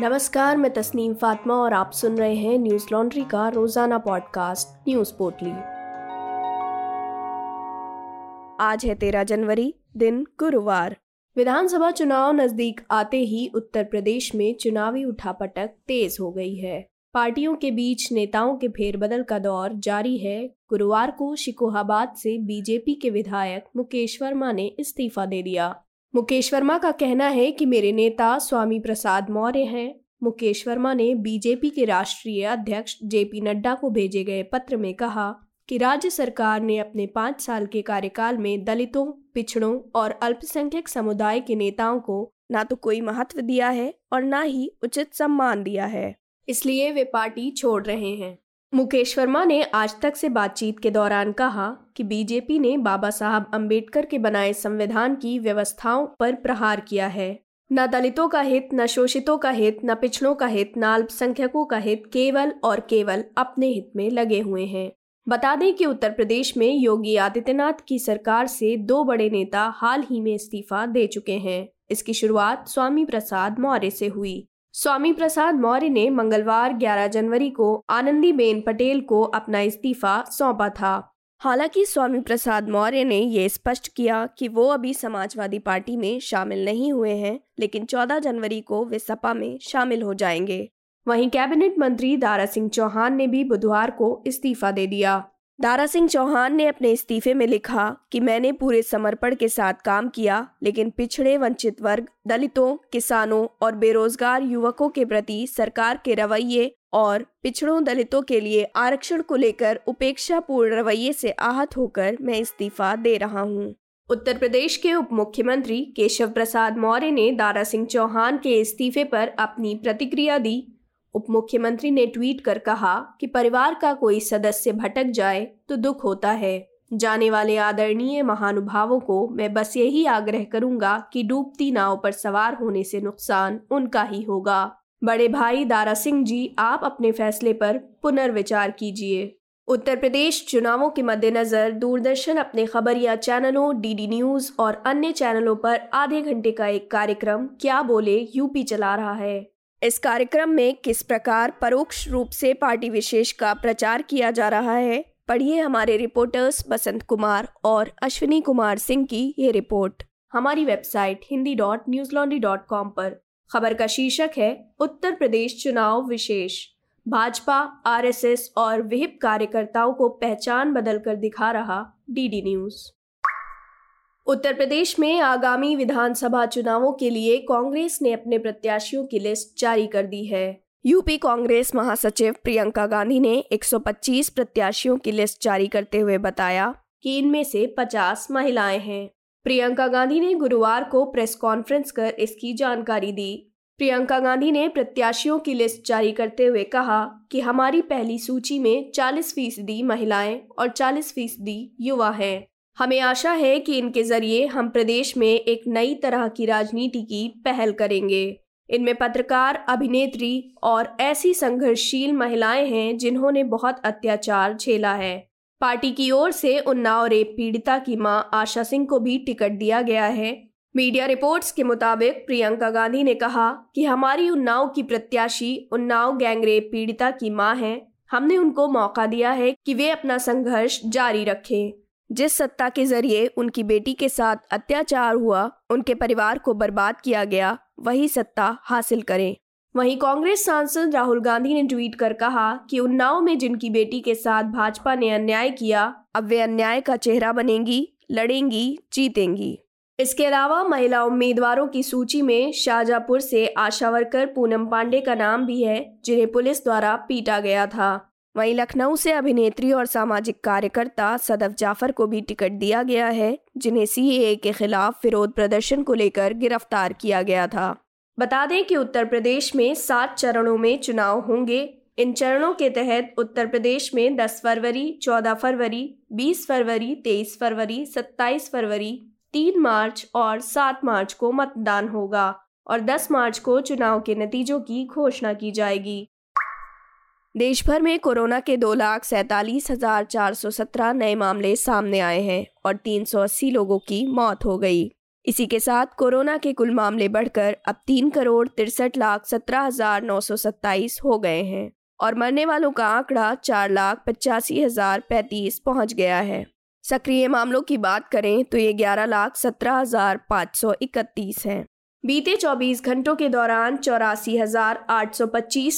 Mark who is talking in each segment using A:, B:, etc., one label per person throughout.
A: नमस्कार, मैं तस्नीम फातिमा और आप सुन रहे हैं न्यूज़ लॉन्ड्री का रोज़ाना पॉडकास्ट, न्यूज़ पोटली। आज है तेरह जनवरी, दिन गुरुवार। विधानसभा चुनाव नज़दीक आते ही उत्तर प्रदेश में चुनावी उठापटक तेज हो गई है। पार्टियों के बीच नेताओं के फेरबदल का दौर जारी है। गुरुवार को शिकोहाबाद से बीजेपी के विधायक मुकेश वर्मा ने इस्तीफा दे दिया। मुकेश वर्मा का कहना है कि मेरे नेता स्वामी प्रसाद मौर्य हैं। मुकेश वर्मा ने बीजेपी के राष्ट्रीय अध्यक्ष जेपी नड्डा को भेजे गए पत्र में कहा कि राज्य सरकार ने अपने पाँच साल के कार्यकाल में दलितों, पिछड़ों और अल्पसंख्यक समुदाय के नेताओं को न तो कोई महत्व दिया है और न ही उचित सम्मान दिया है। इसलिए वे पार्टी छोड़ रहे हैं। मुकेश वर्मा ने आज तक से बातचीत के दौरान कहा कि बीजेपी ने बाबा साहब अंबेडकर के बनाए संविधान की व्यवस्थाओं पर प्रहार किया है। न दलितों का हित, न शोषितों का हित, न पिछड़ों का हित, न अल्पसंख्यकों का हित केवल और केवल अपने हित में लगे हुए हैं। बता दें कि उत्तर प्रदेश में योगी आदित्यनाथ की सरकार से दो बड़े नेता हाल ही में इस्तीफा दे चुके हैं। इसकी शुरुआत स्वामी प्रसाद मौर्य से हुई। स्वामी प्रसाद मौर्य ने मंगलवार 11 जनवरी को आनंदीबेन पटेल को अपना इस्तीफा सौंपा था। हालाँकि स्वामी प्रसाद मौर्य ने यह स्पष्ट किया कि वो अभी समाजवादी पार्टी में शामिल नहीं हुए हैं, लेकिन 14 जनवरी को वे सपा में शामिल हो जाएँगे। वहीं कैबिनेट मंत्री दारा सिंह चौहान ने भी बुधवार को इस्तीफा दे दिया। दारा सिंह चौहान ने अपने इस्तीफे में लिखा कि मैंने पूरे समर्पण के साथ काम किया, लेकिन पिछड़े वंचित वर्ग, दलितों, किसानों और बेरोजगार युवकों के प्रति सरकार के रवैये और पिछड़ों दलितों के लिए आरक्षण को लेकर उपेक्षा पूर्ण रवैये से आहत होकर मैं इस्तीफा दे रहा हूँ। उत्तर प्रदेश के उप मुख्यमंत्री केशव प्रसाद मौर्य ने दारा सिंह चौहान के इस्तीफे पर अपनी प्रतिक्रिया दी। उप मुख्यमंत्री ने ट्वीट कर कहा कि परिवार का कोई सदस्य भटक जाए तो दुख होता है। जाने वाले आदरणीय महानुभावों को मैं बस यही आग्रह करूँगा कि डूबती नाव पर सवार होने से नुकसान उनका ही होगा। बड़े भाई दारा सिंह जी, आप अपने फैसले पर पुनर्विचार कीजिए। उत्तर प्रदेश चुनावों के मद्देनजर दूरदर्शन अपने खबरिया चैनलों, डीडी न्यूज़ और अन्य चैनलों पर आधे घंटे का एक कार्यक्रम, क्या बोले, यूपी चला रहा है। इस कार्यक्रम में किस प्रकार परोक्ष रूप से पार्टी विशेष का प्रचार किया जा रहा है, पढ़िए हमारे रिपोर्टर्स बसंत कुमार और अश्विनी कुमार सिंह की ये रिपोर्ट। हमारी website Hindi dot news laundry dot com पर खबर का शीर्षक है, उत्तर प्रदेश चुनाव विशेष। भाजपा, आरएसएस और विहिप कार्यकर्ताओं को पहचान बदलकर दिखा रहा डीडी न्यूज़। उत्तर प्रदेश में आगामी विधानसभा चुनावों के लिए कांग्रेस ने अपने प्रत्याशियों की लिस्ट जारी कर दी है। यूपी कांग्रेस महासचिव प्रियंका गांधी ने 125 प्रत्याशियों की लिस्ट जारी करते हुए बताया कि इनमें से 50 महिलाएँ हैं। प्रियंका गांधी ने गुरुवार को प्रेस कॉन्फ्रेंस कर इसकी जानकारी दी। प्रियंका गांधी ने प्रत्याशियों की लिस्ट जारी करते हुए कहा कि हमारी पहली सूची में 40 फ़ीसदी महिलाएँ और 40 फ़ीसदी युवा हैं। हमें आशा है कि इनके ज़रिए हम प्रदेश में एक नई तरह की राजनीति की पहल करेंगे। इनमें पत्रकार, अभिनेत्री और ऐसी संघर्षशील महिलाएँ हैं जिन्होंने बहुत अत्याचार झेला है। पार्टी की ओर से उन्नाव रेप पीड़िता की माँ आशा सिंह को भी टिकट दिया गया है। मीडिया रिपोर्ट्स के मुताबिक प्रियंका गांधी ने कहा कि हमारी उन्नाव की प्रत्याशी, उन्नाव गैंगरेप पीड़िता की माँ है। हमने उनको मौका दिया है कि वे अपना संघर्ष जारी रखें। जिस सत्ता के ज़रिए उनकी बेटी के साथ अत्याचार हुआ, उनके परिवार को बर्बाद किया गया, वही सत्ता हासिल करें। वहीं कांग्रेस सांसद राहुल गांधी ने ट्वीट कर कहा कि उन्नाव में जिनकी बेटी के साथ भाजपा ने अन्याय किया, अब वे अन्याय का चेहरा बनेंगी, लड़ेंगी, जीतेंगी। इसके अलावा महिला उम्मीदवारों की सूची में शाहजहापुर से आशा वर्कर पूनम पांडे का नाम भी है, जिन्हें पुलिस द्वारा पीटा गया था। वहीं लखनऊ से अभिनेत्री और सामाजिक कार्यकर्ता सदफ जाफ़र को भी टिकट दिया गया है, जिन्हें सीए के खिलाफ विरोध प्रदर्शन को लेकर गिरफ़्तार किया गया था। बता दें कि उत्तर प्रदेश में सात चरणों में चुनाव होंगे। इन चरणों के तहत उत्तर प्रदेश में 10 फरवरी 14 फरवरी 20 फरवरी 23 फरवरी 27 फरवरी 3 मार्च और 7 मार्च को मतदान होगा और 10 मार्च को चुनाव के नतीजों की घोषणा की जाएगी। देश भर में कोरोना के दो लाख सैतालीस हज़ार चार सौ सत्रह नए मामले सामने आए हैं और तीन सौ अस्सी लोगों की मौत हो गई। इसी के साथ कोरोना के कुल मामले बढ़कर अब तीन करोड़ तिरसठ लाख सत्रह हज़ार नौ सौ सत्ताईस हो गए हैं और मरने वालों का आंकड़ा चार लाख पचासी हज़ार पैंतीस पहुँच गया है। सक्रिय मामलों की बात करें तो ये ग्यारह लाख सत्रह हज़ार पाँच सौ इकतीस है। बीते 24 घंटों के दौरान चौरासी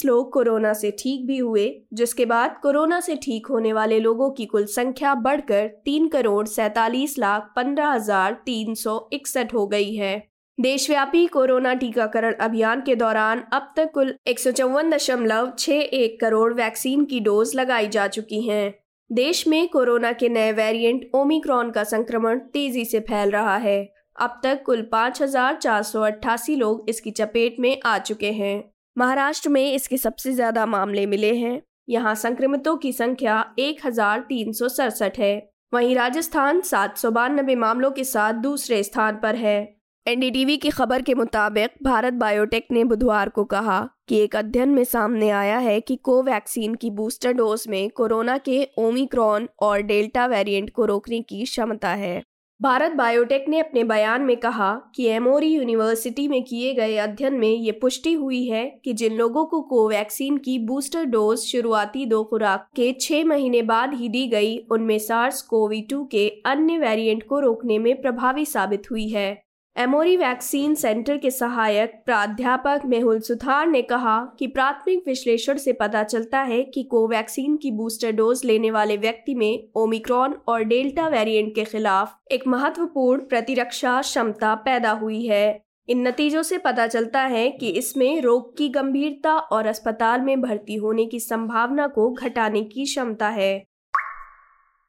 A: लोग कोरोना से ठीक भी हुए, जिसके बाद कोरोना से ठीक होने वाले लोगों की कुल संख्या बढ़कर तीन करोड़ सैतालीस लाख पंद्रह हज़ार तीन सौ इकसठ हो गई है। देशव्यापी कोरोना टीकाकरण अभियान के दौरान अब तक कुल एक करोड़ वैक्सीन की डोज लगाई जा चुकी हैं। देश में कोरोना के नए वेरिएंट ओमिक्रॉन का संक्रमण तेज़ी से फैल रहा है। अब तक कुल पाँच हज़ार चार सौ अट्ठासी लोग इसकी चपेट में आ चुके हैं। महाराष्ट्र में इसके सबसे ज़्यादा मामले मिले हैं। यहाँ संक्रमितों की संख्या एक हज़ार तीन सौ सड़सठ है। वहीं राजस्थान सात सौ बानबे मामलों के साथ दूसरे स्थान पर है। एनडीटीवी की खबर के मुताबिक भारत बायोटेक ने बुधवार को कहा कि एक अध्ययन में सामने आया है कि कोवैक्सीन की बूस्टर डोज में कोरोना के ओमिक्रॉन और डेल्टा वेरिएंट को रोकने की क्षमता है। भारत बायोटेक ने अपने बयान में कहा कि एमोरी यूनिवर्सिटी में किए गए अध्ययन में ये पुष्टि हुई है कि जिन लोगों को कोवैक्सीन की बूस्टर डोज शुरुआती दो खुराक के छह महीने बाद ही दी गई, उनमें सार्स कोवी टू के अन्य वेरिएंट को रोकने में प्रभावी साबित हुई है। एमोरी वैक्सीन सेंटर के सहायक प्राध्यापक मेहुल सुथार ने कहा कि प्राथमिक विश्लेषण से पता चलता है कि कोवैक्सीन की बूस्टर डोज लेने वाले व्यक्ति में ओमिक्रॉन और डेल्टा वेरिएंट के खिलाफ एक महत्वपूर्ण प्रतिरक्षा क्षमता पैदा हुई है। इन नतीजों से पता चलता है कि इसमें रोग की गंभीरता और अस्पताल में भर्ती होने की संभावना को घटाने की क्षमता है।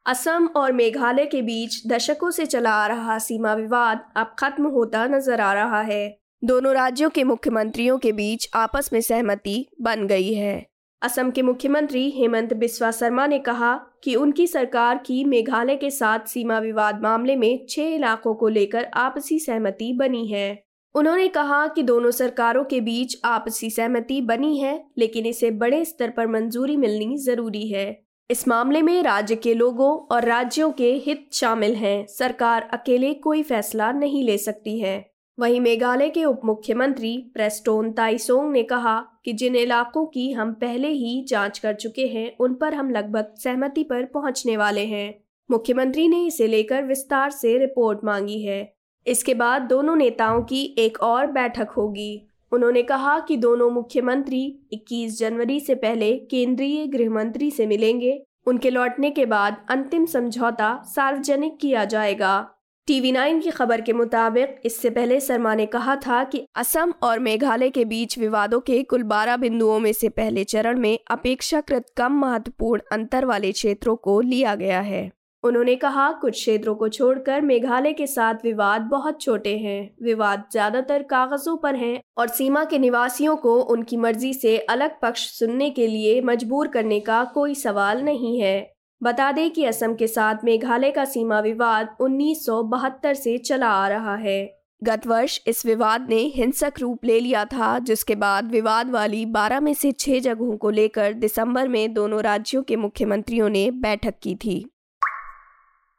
A: असम और मेघालय के बीच दशकों से चला आ रहा सीमा विवाद अब खत्म होता नज़र आ रहा है। दोनों राज्यों के मुख्यमंत्रियों के बीच आपस में सहमति बन गई है। असम के मुख्यमंत्री हेमंत बिस्वा शर्मा ने कहा कि उनकी सरकार की मेघालय के साथ सीमा विवाद मामले में छह इलाकों को लेकर आपसी सहमति बनी है। उन्होंने कहा कि दोनों सरकारों के बीच आपसी सहमति बनी है, लेकिन इसे बड़े स्तर पर मंजूरी मिलनी ज़रूरी है। इस मामले में राज्य के लोगों और राज्यों के हित शामिल हैं। सरकार अकेले कोई फैसला नहीं ले सकती है। वहीं मेघालय के उप मुख्यमंत्री प्रेस्टोन ताइसोंग ने कहा कि जिन इलाकों की हम पहले ही जाँच कर चुके हैं, उन पर हम लगभग सहमति पर पहुँचने वाले हैं। मुख्यमंत्री ने इसे लेकर विस्तार से रिपोर्ट मांगी है। इसके बाद दोनों नेताओं की एक और बैठक होगी। उन्होंने कहा कि दोनों मुख्यमंत्री 21 जनवरी से पहले केंद्रीय गृह मंत्री से मिलेंगे। उनके लौटने के बाद अंतिम समझौता सार्वजनिक किया जाएगा। टीवी नाइन की खबर के मुताबिक, इससे पहले शर्मा ने कहा था कि असम और मेघालय के बीच विवादों के कुल 12 बिंदुओं में से पहले चरण में अपेक्षाकृत कम महत्वपूर्ण अंतर वाले क्षेत्रों को लिया गया है। उन्होंने कहा, कुछ क्षेत्रों को छोड़कर मेघालय के साथ विवाद बहुत छोटे हैं। विवाद ज़्यादातर कागजों पर हैं और सीमा के निवासियों को उनकी मर्ज़ी से अलग पक्ष सुनने के लिए मजबूर करने का कोई सवाल नहीं है। बता दें कि असम के साथ मेघालय का सीमा विवाद उन्नीस सौ बहत्तर से चला आ रहा है। गत वर्ष इस विवाद ने हिंसक रूप ले लिया था, जिसके बाद विवाद वाली 12 में से छह जगहों को लेकर दिसंबर में दोनों राज्यों के मुख्यमंत्रियों ने बैठक की थी।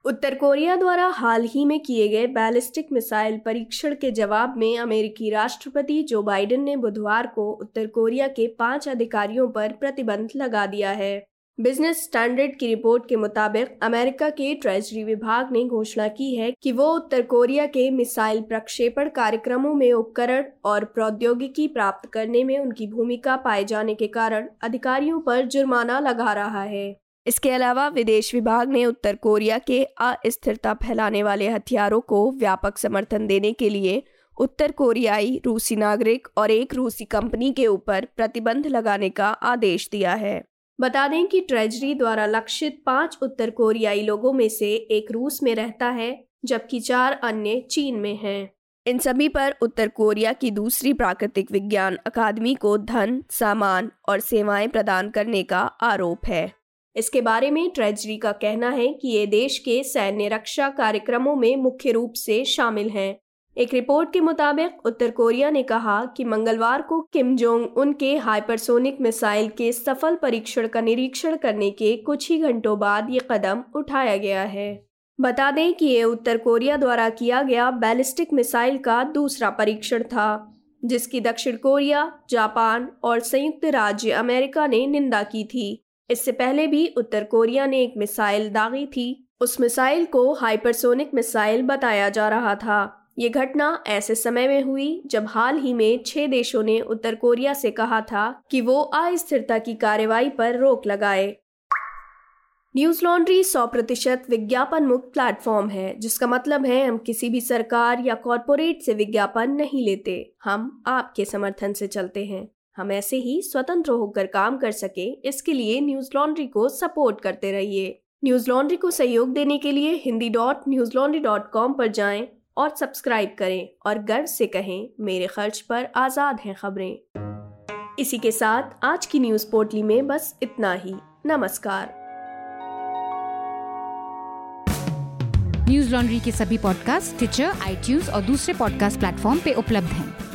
A: उत्तर कोरिया द्वारा हाल ही में किए गए बैलिस्टिक मिसाइल परीक्षण के जवाब में अमेरिकी राष्ट्रपति जो बाइडेन ने बुधवार को उत्तर कोरिया के पाँच अधिकारियों पर प्रतिबंध लगा दिया है। बिज़नेस स्टैंडर्ड की रिपोर्ट के मुताबिक अमेरिका के ट्रेजरी विभाग ने घोषणा की है कि वो उत्तर कोरिया के मिसाइल प्रक्षेपण कार्यक्रमों में उपकरण और प्रौद्योगिकी प्राप्त करने में उनकी भूमिका पाए जाने के कारण अधिकारियों पर जुर्माना लगा रहा है। इसके अलावा विदेश विभाग ने उत्तर कोरिया के अस्थिरता फैलाने वाले हथियारों को व्यापक समर्थन देने के लिए उत्तर कोरियाई रूसी नागरिक और एक रूसी कंपनी के ऊपर प्रतिबंध लगाने का आदेश दिया है। बता दें कि ट्रेजरी द्वारा लक्षित पाँच उत्तर कोरियाई लोगों में से एक रूस में रहता है, जबकि चार अन्य चीन में हैं। इन सभी पर उत्तर कोरिया की दूसरी प्राकृतिक विज्ञान अकादमी को धन, सामान और सेवाएँ प्रदान करने का आरोप है। इसके बारे में ट्रेजरी का कहना है कि ये देश के सैन्य रक्षा कार्यक्रमों में मुख्य रूप से शामिल हैं। एक रिपोर्ट के मुताबिक, उत्तर कोरिया ने कहा कि मंगलवार को किम जोंग उनके हाइपरसोनिक मिसाइल के सफल परीक्षण का निरीक्षण करने के कुछ ही घंटों बाद ये कदम उठाया गया है। बता दें कि ये उत्तर कोरिया द्वारा किया गया बैलिस्टिक मिसाइल का दूसरा परीक्षण था, जिसकी दक्षिण कोरिया, जापान और संयुक्त राज्य अमेरिका ने निंदा की थी। इससे पहले भी उत्तर कोरिया ने एक मिसाइल दागी थी। उस मिसाइल को हाइपरसोनिक मिसाइल बताया जा रहा था। ये घटना ऐसे समय में हुई जब हाल ही में छह देशों ने उत्तर कोरिया से कहा था कि वो अस्थिरता की कार्रवाई पर रोक लगाए। न्यूज़ लॉन्ड्री सौ प्रतिशत विज्ञापन मुक्त प्लेटफॉर्म है, जिसका मतलब है हम किसी भी सरकार या कॉरपोरेट से विज्ञापन नहीं लेते। हम आपके समर्थन से चलते हैं। हम ऐसे ही स्वतंत्र होकर काम कर सके, इसके लिए न्यूज़ लॉन्ड्री को सपोर्ट करते रहिए। न्यूज़ लॉन्ड्री को सहयोग देने के लिए Hindi dot news laundry dot com पर जाएँ और सब्सक्राइब करें और गर्व से कहें, मेरे खर्च पर आज़ाद हैं खबरें। इसी के साथ आज की न्यूज़ पोर्टली में बस इतना ही। नमस्कार।
B: न्यूज़ लॉन्ड्री के सभी पॉडकास्ट ट्विटर आईटीज और दूसरे पॉडकास्ट प्लेटफॉर्म पे उपलब्ध हैं।